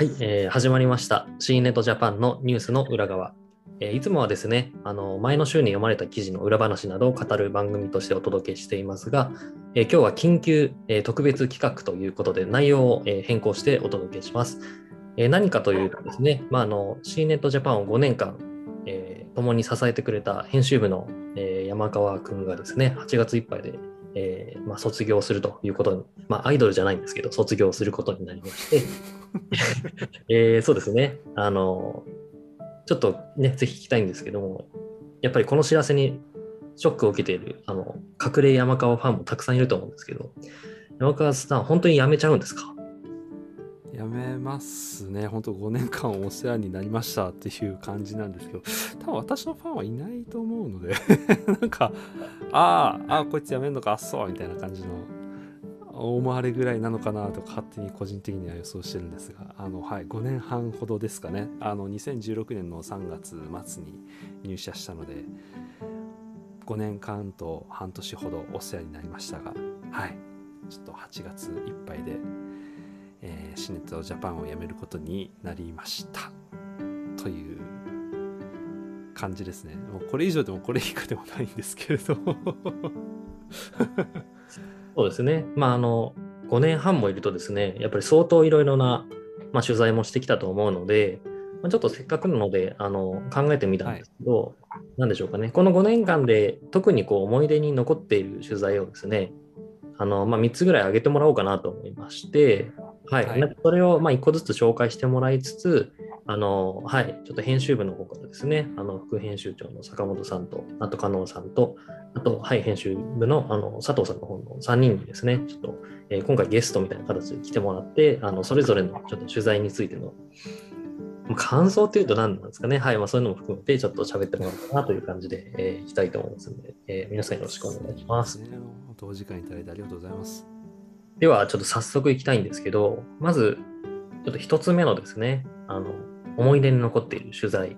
はい、えー、始まりました。C ネットジャパンのニュースの裏側。えー、いつもはですね、あの前の週に読まれた記事の裏話などを語る番組としてお届けしていますが、えー、今日は緊急、え、特別企画ということで内容を、え、変更してお届けします。え、何かというとですね、まあ、あの C ネットジャパンを5年間、えー、共に支えてくれた編集部の、え、山川君がですね、8月いっぱいでえーまあ、卒業するということに、まあ、アイドルじゃないんですけど、卒業することになりまして、えー、そうですね、あの、ちょっとね、ぜひ聞きたいんですけども、やっぱりこの知らせにショックを受けている、あの、隠れ山川ファンもたくさんいると思うんですけど、山川さん、本当に辞めちゃうんですか？やめますね。本当5年間お世話になりましたっていう感じなんですけど、多分私のファンはいないと思うので なんか、ああ、ああ、こいつ辞めんのか、あっそうみたいな感じの、思われぐらいなのかなとか勝手に個人的には予想してるんですが、あの、はい、5年半ほどですかね。あの、2016年の3月末に入社したので、5年間と半年ほどお世話になりましたが、はい、ちょっと8月いっぱいで、えー、シネットジャパンを辞めることになりました。という感じですね。もうこれ以上でもこれ以下でもないんですけれど。そうですね。まああの5年半もいるとですねやっぱり相当いろいろな、まあ、取材もしてきたと思うので、ちょっとせっかくなのであの考えてみたんですけど、はい、でしょうかね。この5年間で特にこう思い出に残っている取材をですねあの、まあ、3つぐらい挙げてもらおうかなと思いまして、はい。はい、それを、まあ、1個ずつ紹介してもらいつつ、あの、はい、ちょっと編集部の方からですね、あの、副編集長の坂本さんと、あと、加納さんと、あと、はい、編集部の、あの、佐藤さんの方の3人にですね、ちょっと、えー、今回ゲストみたいな形で来てもらって、あの、それぞれのちょっと取材についての、感想っていうと何なんですかね。はい。まあ、そういうのも含めて、ちょっと喋ってもらおうかなという感じで、えー、いきたいと思いますので、えー、皆さんよろしくお願いします。ね、お時間いただいてありがとうございます。では、ちょっと早速いきたいんですけど、まず、ちょっと一つ目のですね、あの、思い出に残っている取材、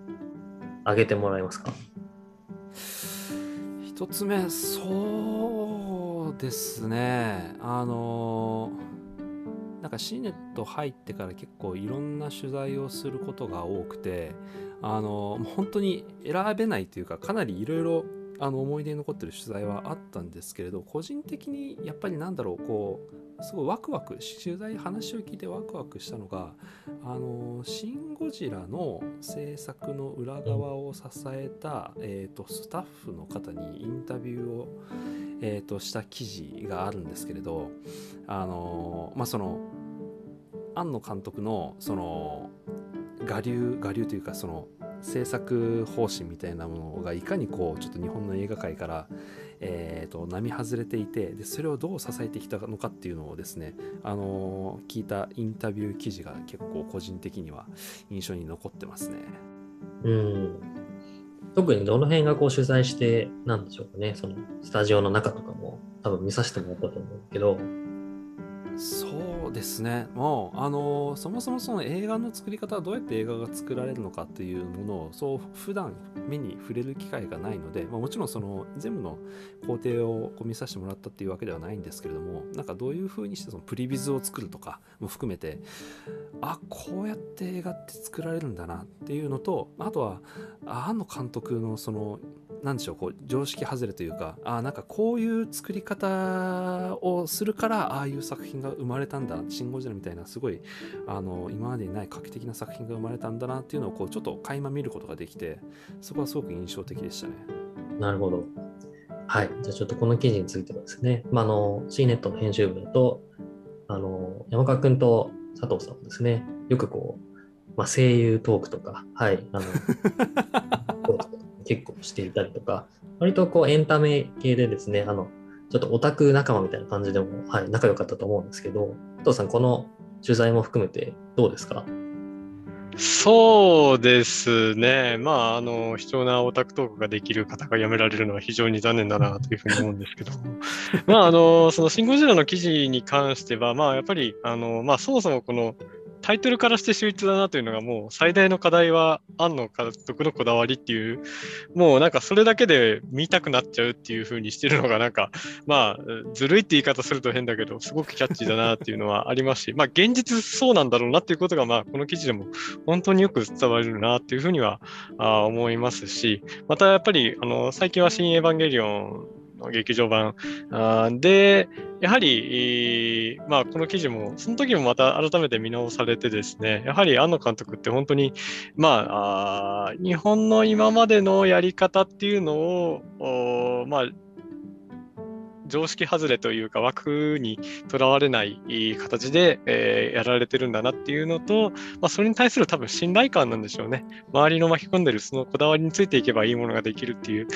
あげてもらえますか？一つ目、そうですね、あのなんかシーネット入ってから結構いろんな取材をすることが多くてあの本当に選べないというかかなりいろいろあの思い出に残ってる取材はあったんですけれど個人的にやっぱりなんだろうこうすごいワクワク取材話を聞いてワクワクしたのが「あのシン・ゴジラ」の制作の裏側を支えた、えーと、スタッフの方にインタビューを、えーと、した記事があるんですけれどあのまあその庵野監督のその我流我流というかその制作方針みたいなものがいかにこうちょっと日本の映画界から、えーと、並外れていてでそれをどう支えてきたのかっていうのをですね、あのー、聞いたインタビュー記事が結構個人的には印象に残ってますね。うん。特にどの辺がこう取材してなんでしょうかね。そのスタジオの中とかも多分見させてもらったと思うけど。そうですね。もうあのそもそもその映画の作り方はどうやって映画が作られるのかっていうものをそう普段目に触れる機会がないので、まあ、もちろんその全部の工程をこう見させてもらったっていうわけではないんですけれどもなんかどういうふうにしてそのプリビズを作るとかも含めてあこうやって映画って作られるんだなっていうのとあとは庵野監督のその何でしょうこう常識外れというかあなんかこういう作り方をするからああいう作品が生まれたんだ「シン・ゴジラ」みたいなすごいあの今までにない画期的な作品が生まれたんだなっていうのをこうちょっと垣間見ることができてそこはすごく印象的でしたね。なるほど。はい。じゃあちょっとこの記事についてはですね、まあ、あの C ネットの編集部だとあの山川君と佐藤さんもですね、よくこう、まあ、声優トークとか、はい、あの 結構していたりとか、割とこうエンタメ系でですね、あのちょっとオタク仲間みたいな感じでも、はい、仲良かったと思うんですけど、佐藤さん、この取材も含めてどうですか？そうですね。まあ、あの、貴重なオタクトークができる方が辞められるのは非常に残念だなというふうに思うんですけど、まあ、あの、そのシン・ゴジラの記事に関しては、まあ、やっぱり、あの、まあ、そもそもこのタイトルからして秀逸だなというのがもう最大の課題は庵野監督のこだわりっていう、もうなんかそれだけで見たくなっちゃうっていう風にしてるのがなんか、まあ、ずるいって言い方すると変だけど、すごくキャッチーだなっていうのはありますし、まあ現実そうなんだろうなっていうことが、まあこの記事でも本当によく伝わるなっていうふうにはあ思いますし、またやっぱりあの最近は新エヴァンゲリオンの劇場版。で、やはり、まあ、この記事も、その時もまた改めて見直されてですね、やはり庵野監督って本当に、まあ、日本の今までのやり方っていうのを、まあ、常識外れというか枠にとらわれない形で、えー、やられてるんだなっていうのと、まあ、それに対する多分信頼感なんでしょうね。周りの巻き込んでるそのこだわりについていけばいいものができるっていう。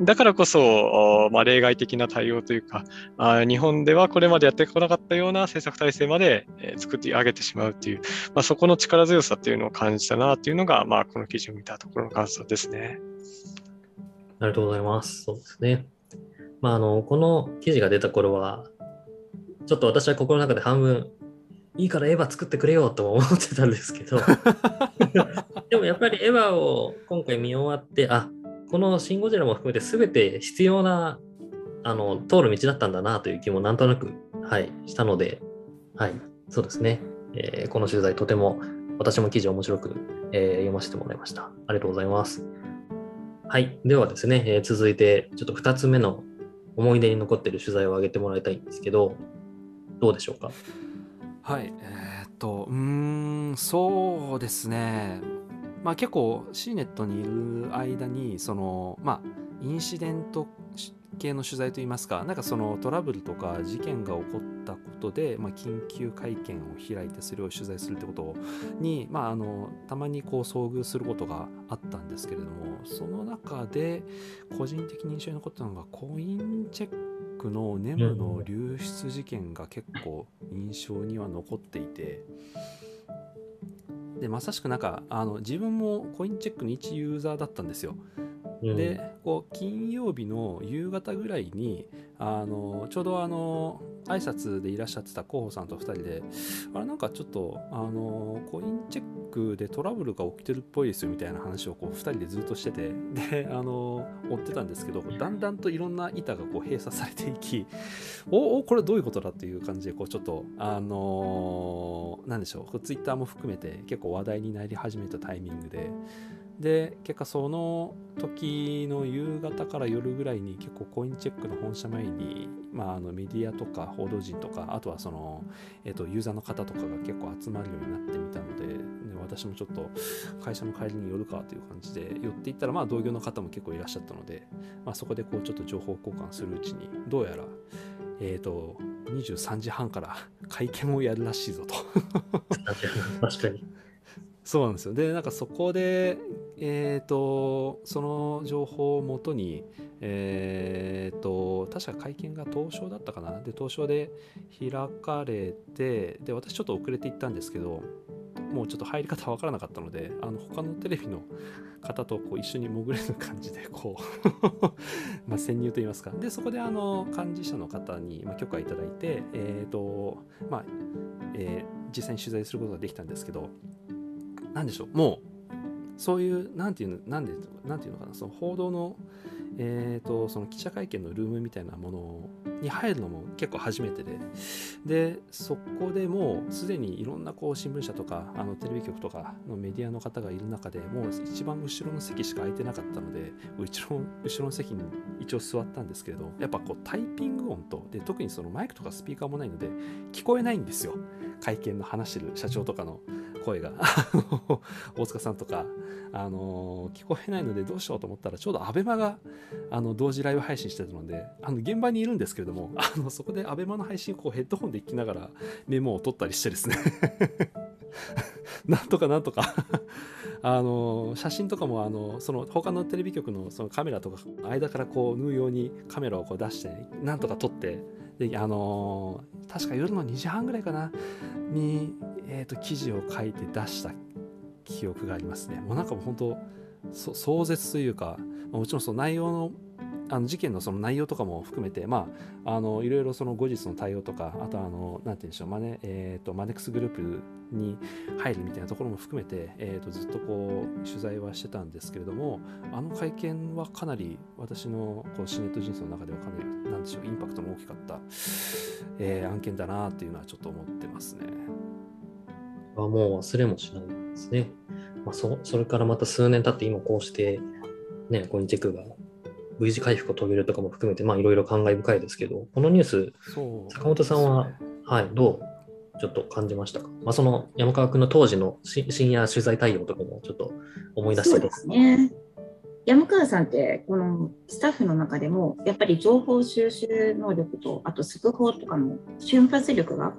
だからこそ、まあ、例外的な対応というかあ、日本ではこれまでやってこなかったような政策体制まで、え、作ってあげてしまうっていう、まあ、そこの力強さっていうのを感じたなっていうのが、まあ、この記事を見たところの感想ですね。ありがとうございます。そうですね。まあ、あのこの記事が出た頃は、ちょっと私は心の中で半分、いいからエヴァ作ってくれよと思ってたんですけど、でもやっぱりエヴァを今回見終わって、あこのシン・ゴジラも含めて全て必要なあの通る道だったんだなという気もなんとなく、はい、したので、はい、そうですね、えー、この取材とても私も記事面白く、えー、読ませてもらいました。ありがとうございます。はい。ではですね、えー、続いて、ちょっと2つ目の思い出に残ってる取材を挙げてもらいたいんですけど、どうでしょうか？はい、えー、っと、うん、そうですね。まあ結構シーネットにいる間に、その、まあ、インシデント系の取材といいますか、なんかそのトラブルとか事件が起こったことで、まあ、緊急会見を開いてそれを取材するってことに、まあ、あのたまにこう遭遇することがあったんですけれども、その中で個人的に印象に残ったのがコインチェックのネムの流出事件が結構印象には残っていて、でまさしくなんかあの自分もコインチェックの一ユーザーだったんですよ。でこう金曜日の夕方ぐらいにあのちょうどあの挨拶でいらっしゃってた候補さんと2人であれなんかちょっとあのコインチェックでトラブルが起きてるっぽいですよみたいな話をこう2人でずっとしててであの追ってたんですけどだんだんといろんな板がこう閉鎖されていきおおこれどういうことだっていう感じでこうちょっとあのなんでしょうツイッターも含めて結構話題になり始めたタイミングでで結果その時の夕方から夜ぐらいに結構コインチェックの本社前に、まあ、あのメディアとか報道陣とかあとはその、えー、とユーザーの方とかが結構集まるようになってみたのでで私もちょっと会社の帰りに寄るかという感じで寄っていったらまあ同業の方も結構いらっしゃったので、まあ、そこでこうちょっと情報交換するうちにどうやらえーと、23時半から会見をやるらしいぞと。確かに。そうなんですよ。でなんかそこでえ、ー、とその情報をもとにえ、ー、と確か会見が東証だったかな。で東証で開かれてで私ちょっと遅れて行ったんですけどもうちょっと入り方わからなかったのであの他のテレビの方とこう一緒に潜れる感じでこう ま潜入といいますか。でそこであの幹事社の方に、ま許可いただいてえ、ー、とまあ、えー、実際に取材することができたんですけど何でしょう。もうそういう何ていうの何で何ていうのかなその報道のえーと、その記者会見のルームみたいなものに入るのも結構初めてで。でそこでもうすでにいろんなこう新聞社とかあのテレビ局とかのメディアの方がいる中でもう一番後ろの席しか空いてなかったので後ろ後ろの席に一応座ったんですけれどやっぱこうタイピング音とで特にそのマイクとかスピーカーもないので聞こえないんですよ。会見の話してる社長とかの。声が。大塚さんとか、あのー、聞こえないのでどうしようと思ったらちょうど ABEMA があの同時ライブ配信してたのであの現場にいるんですけれどもあのそこで ABEMA の配信をこうヘッドホンで聞きながらメモを取ったりしてですね。なんとかなんとか。あの写真とかもあのその他のテレビ局のそのカメラとか間からこう縫うようにカメラをこう出してなんとか撮ってであの、確か夜の2時半ぐらいかなに、えーと、記事を書いて出した記憶がありますねもうなんかもう本当壮絶というかもちろんその内容のあの事件のその内容とかも含めて、まあ、あのいろいろその後日の対応とかあとあのなんて言うんでしょうマネ,、えーと、マネックスグループに入るみたいなところも含めて、えーと、ずっとこう取材はしてたんですけれどもあの会見はかなり私のこうシネット人生の中ではかなりなんでしょうインパクトの大きかった、えー、案件だなっていうのはちょっと思ってますね。あもう忘れもしないですね。まあ、そそれからまた数年経って今こうしてね、コインチェックが V 字回復を遂げるとかも含めて、まあいろいろ感慨深いですけど、このニュース、坂本さんは、はい、どうちょっと感じましたか、まあ、その山川君の当時の深夜取材対応とかもちょっと思い出してそうですね。山川さんって、このスタッフの中でも、やっぱり情報収集能力と、あと速報とかの瞬発力が、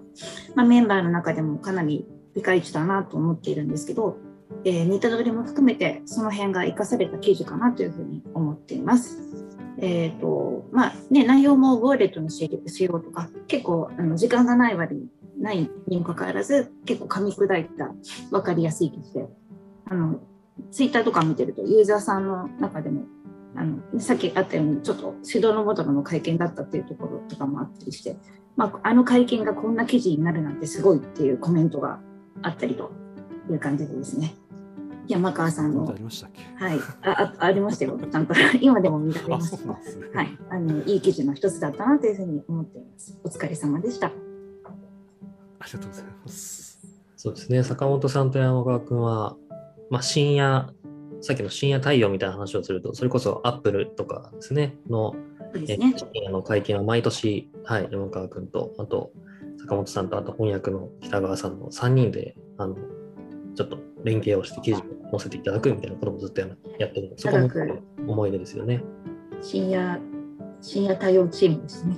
まあ、メンバーの中でもかなりピカイチだなと思っているんですけど、えー、似た通りも含めてその辺が生かされた記事かなというふうに思っています。えーとまあね、内容もウォーレットの使用とか結構あの時間がない割にないにもかかわらず結構噛み砕いた分かりやすい記事であのツイッターとか見てるとユーザーさんの中でもあのさっきあったようにちょっと手動のボトルの会見だったっていうところとかもあったりして、まあ、あの会見がこんな記事になるなんてすごいっていうコメントがあったりという感じでですね山川さんの。ありましたっけ？はい。ああありましたよ。ちゃんと 今でも見られます。すね、はい。あの、いい記事の一つだったなというふうに思っています。お疲れ様でした。ありがとうございます。そうですね。坂本さんと山川君は、まあ、深夜、さっきの深夜対応みたいな話をすると、それこそアップルとかですね、の、ね、えの会見は毎年、はい、山川君と、あと、坂本さんと、あと翻訳の北川さんの3人で、あの、ちょっと連携をして記事を載せていただくみたいなこともずっとやってるそこも思い出ですよね。深夜、深夜対応チームですね。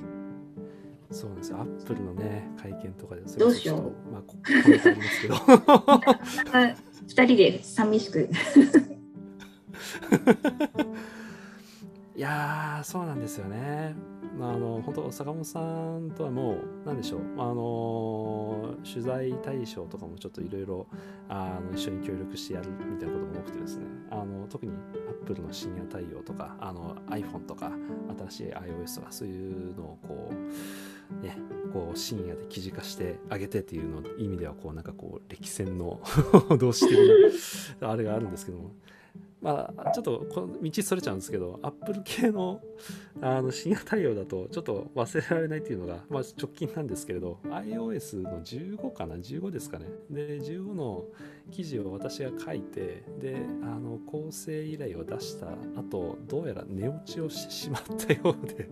そうですアップルのね、会見とかでどうしよう。まあ、こ こにありますけど。二人で寂しく。いやそうなんですよね。あ、の本当坂本さんとはもう何でしょう、あの取材対象とかもちょっといろいろ一緒に協力してやるみたいなことも多くてですね。あの特に Apple の深夜対応とかあの iPhone とか新しい iOS とかそういうのをこうねこう深夜で記事化してあげてっていうの意味ではこうなんかこう歴戦の同志的なあれがあるんですけども。まあ、ちょっとこの道それちゃうんですけど、Apple 系のあの深夜対応だとちょっと忘れられないっていうのが、まあ、直近なんですけれど、iOS の15かな ?15 ですかね？で、15の記事を私が書いて、で、あの構成依頼を出した後、どうやら寝落ちをしてしまったようで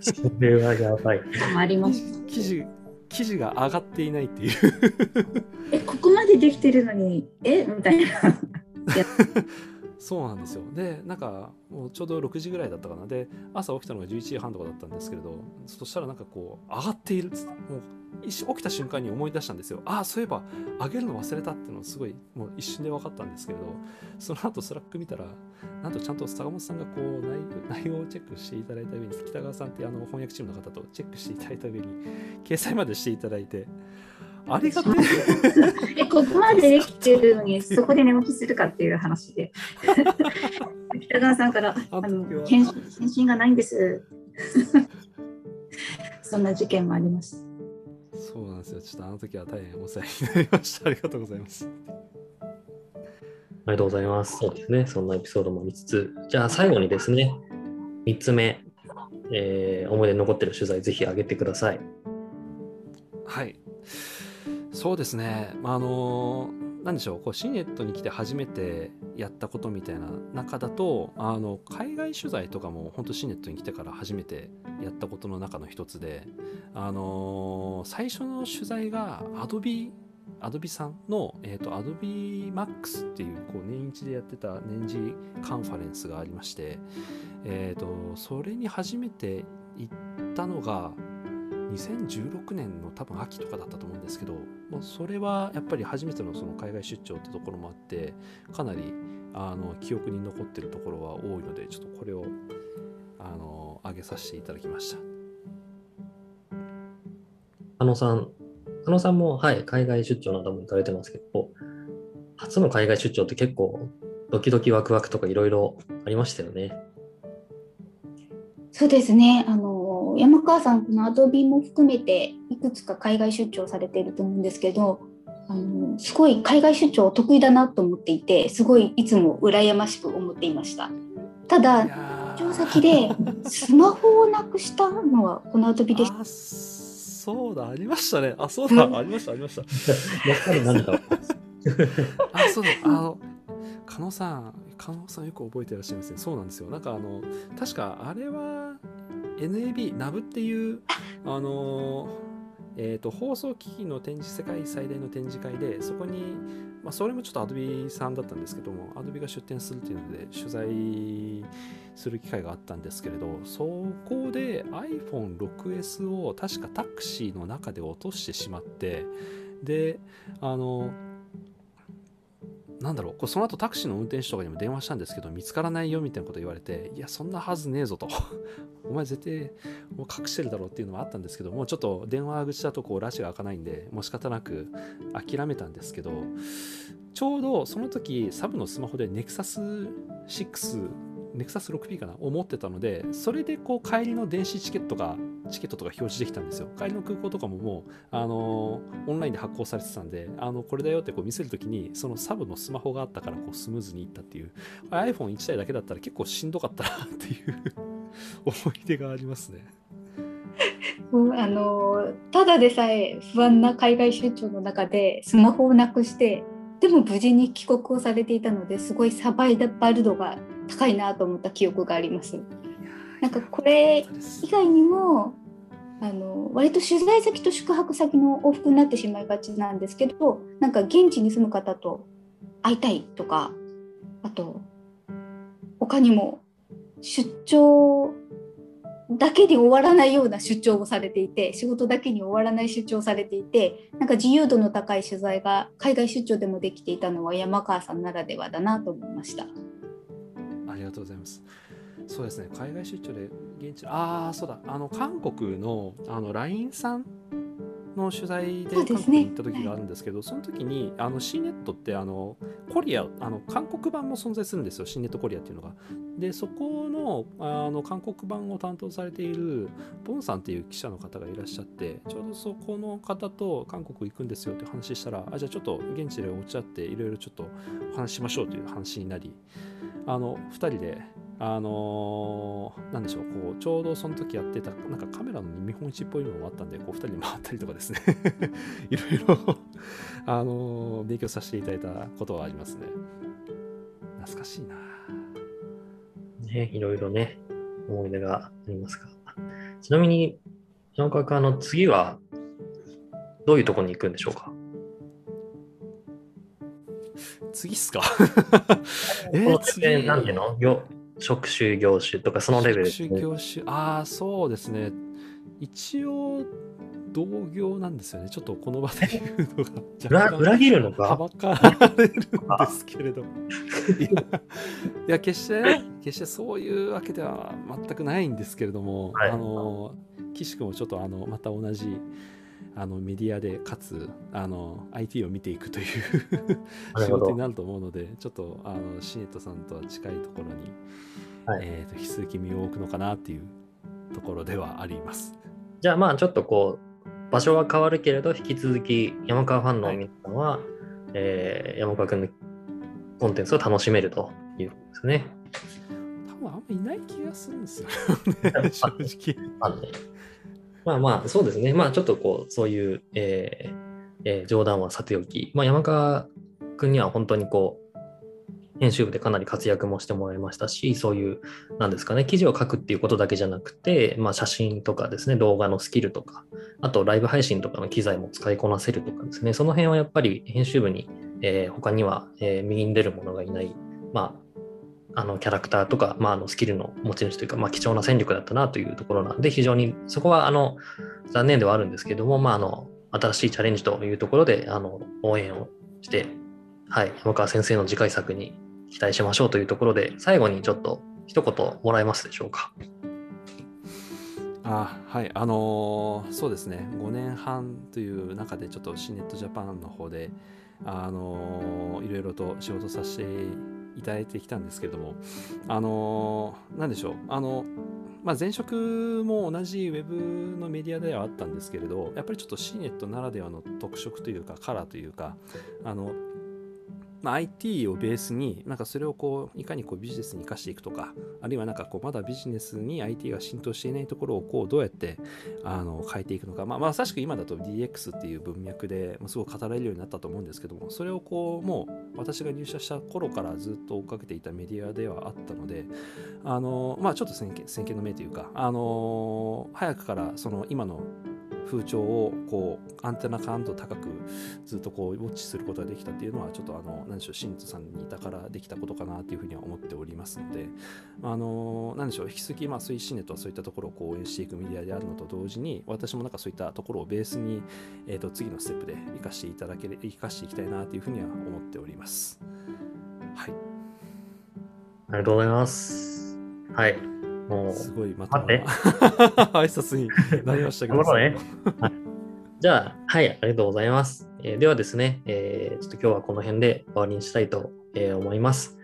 それはやばい。あります記事記事が上がっていないっていうえここまでできてるのにえ？みたいな そうなんですよ。でなんかもうちょうど6時ぐらいだったかな。で朝起きたのが11時半とかだったんですけれどそしたらなんかこう上がっているもう起きた瞬間に思い出したんですよ。ああそういえば上げるの忘れたっていうのをすごいもう一瞬で分かったんですけれどその後 Slack 見たらなんとちゃんと坂本さんがこう内容をチェックしていただいた上に北川さんってあの翻訳チームの方とチェックしていただいた上に掲載までしていただいてありがたい。え、でできてるのに、そこで寝起きするかっていう話で。北川さんから、あの返信がないんです。そんな事件もあります。そうなんですよ。ちょっとあの時は大変お世話になりました。ありがとうございます。ありがとうございます。そうですね。そんなエピソードも見つつ、じゃあ最後にですね、3つ目、えー、思い出に残ってる取材、ぜひ上げてください。はい。そうですね、まあ、あのなんでしょう。こうシネットに来て初めてやったことみたいな中だとあの海外取材とかも本当シネットに来てから初めてやったことの中の一つで、あの最初の取材が Adobe アドビさんの、えーと、Adobe Max っていうこう年一でやってた年次カンファレンスがありまして、えーとそれに初めて行ったのが2016年の多分秋とかだったと思うんですけど、まあ、それはやっぱり初めてのその海外出張ってところもあってかなりあの記憶に残ってるところは多いのでちょっとこれをあの上げさせていただきましたあのさんあのさんも、はい、海外出張なども行かれてますけど初の海外出張って結構ドキドキワクワクとかいろいろありましたよねそうですね。あの山川さんこのアドビも含めていくつか海外出張されていると思うんですけど、あのすごい海外出張得意だなと思っていて、すごいいつも羨ましく思っていました。ただ出張先でスマホをなくしたのはこのアドビでした。そうだありましたね。あそうだ、ありましたありました。やっぱり何か。あそうだあの加納さん加納さんよく覚えてらっしゃいますねそうなんですよなんかあの確かあれは NAB ナブっていうあのえーと、放送機器の展示世界最大の展示会でそこに、まあ、それもちょっとアドビさんだったんですけどもアドビが出展するっていうので取材する機会があったんですけれどそこで iPhone6S を確かタクシーの中で落としてしまってであのなんだろうその後タクシーの運転手とかにも電話したんですけど見つからないよみたいなこと言われていやそんなはずねえぞと。お前絶対もう隠してるだろうっていうのはあったんですけどもうちょっと電話口だとこうラジが開かないんでもう仕方なく諦めたんですけどちょうどその時サブのスマホで NEXUS6 ネクサス 6P かなを持ってたのでそれでこう帰りの電子チケットがチケットとか表示できたんですよ帰りの空港とかももうあのオンラインで発行されてたんであのこれだよってこう見せるときにそのサブのスマホがあったからこうスムーズにいったっていう iPhone1 台だけだったら結構しんどかったなっていう 思い出がありますね。あのただでさえ不安な海外出張の中でスマホをなくしてでも無事に帰国をされていたのですごいサバイバル度が高いなと思った記憶があります。なんかこれ以外にもあの割と取材先と宿泊先の往復になってしまいがちなんですけどなんか現地に住む方と会いたいとかあと他にも出張だけに終わらないような出張をされていて仕事だけに終わらない出張をされていてなんか自由度の高い取材が海外出張でもできていたのは山川さんならではだなと思いました。とうございます。そうですね、海外出張で現地、ああ、そうだ、あの韓国のあの LINE さんの取材で韓国に行った時があるんですけど、そ、ね,、の時にあの C ネットってあのコリアあの韓国版も存在するんですよ C ネットコリアっていうのが。でそこのあの韓国版を担当されているボンさんっていう記者の方がいらっしゃってちょうどそこの方と韓国行くんですよって話したらあじゃあちょっと現地でお茶っていろいろちょっとお話ししましょうという話になりあの2人であのー、なんでしょう、こう、ちょうどその時やってた、なんかカメラの見本市っぽいのもあったんで、こう、2人で回ったりとかですね いろいろあのー、勉強させていただいたことはありますね。懐かしいな。ね、いろいろね、思い出がありますか。ちなみに、山川君、あの、次は、どういうところに行くんでしょうか次っすか？えー、次。なんていうの？職種業種とかそのレベル。職種業種。ああそうですね。一応同業なんですよね。ちょっとこの場で言うのが裏切るのか？はばかられるんですけれども。いやいや決して決してそういうわけでは全くないんですけれども、はい、あの岸君もちょっとあのまた同じあのメディアでかつあの IT を見ていくという仕事になると思うのでちょっとあのシネットさんとは近いところに、はい、えーと、引き続き身を置くのかなっていうところではあります。じゃあまあちょっとこう場所は変わるけれど引き続き山川ファンの皆さんは、はい、えー、山川君のコンテンツを楽しめるということですね。多分あんまいない気がするんですよね 正直。まあまあ、そうですね。まあちょっとこう、そういう、えーえー、冗談はさておき、まあ、山川君には本当にこう、編集部でかなり活躍もしてもらいましたし、そういう、なんですかね、記事を書くっていうことだけじゃなくて、まあ、写真とかですね、動画のスキルとか、あとライブ配信とかの機材も使いこなせるとかですね、その辺はやっぱり編集部に、えー、他には、えー、右に出るものがいない、まあ、あのキャラクターとか、まあ、あのスキルの持ち主というか、まあ、貴重な戦力だったなというところなんで、非常にそこはあの残念ではあるんですけども、まあ、あの新しいチャレンジというところであの応援をして、はい、山川先生の次回作に期待しましょうというところで、最後にちょっと一言もらえますでしょうか。あはいあのー、そうですね5年半という中でちょっとシネットジャパンの方であのー、いろいろと仕事させていただいてきたんですけれども、あのー、なんでしょう、あの、まあ、前職も同じウェブのメディアではあったんですけれどやっぱりちょっとシーネットならではの特色というかカラーというかあのまあ、IT をベースになんかそれをこういかにこうビジネスに生かしていくとかあるいはなんかこうまだビジネスに IT が浸透していないところをこうどうやってあの変えていくのか、まあ、まさしく今だと DX っていう文脈ですごく語られるようになったと思うんですけどもそれをこうもう私が入社した頃からずっと追っかけていたメディアではあったのであの、まあ、ちょっと先見の明というかあの早くからその今の風潮をこうアンテナ感度高くずっとこうウォッチすることができたっていうのはちょっとあの何でしょう新津さんにいたからできたことかなっていうふうには思っておりますので。あの何でしょう引き続きまあそういうシネとはそういったところをこう応援していくメディアであるのと同時に私もなんかそういったところをベースに、えー、と次のステップで生かしていただけ生かしていきたいなというふうには思っております。はい。ありがとうございます。はい。もうすごいまた 挨拶になりましたけど。ね、じゃあ、はい、ありがとうございます。えー、ではですね、えー、ちょっと今日はこの辺で終わりにしたいと、えー、思います。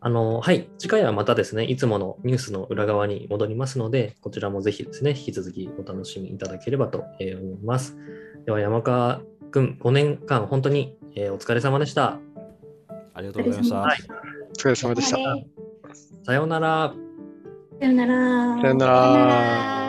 あの、はい、次回はまたですね、いつものニュースの裏側に戻りますので、こちらもぜひですね、引き続きお楽しみいただければと、え思います。では、山川君、5年間、本当に、えお疲れ様でした。ありがとうございました。はい、お疲れ様でした。さようなら。さよなら。さよなら。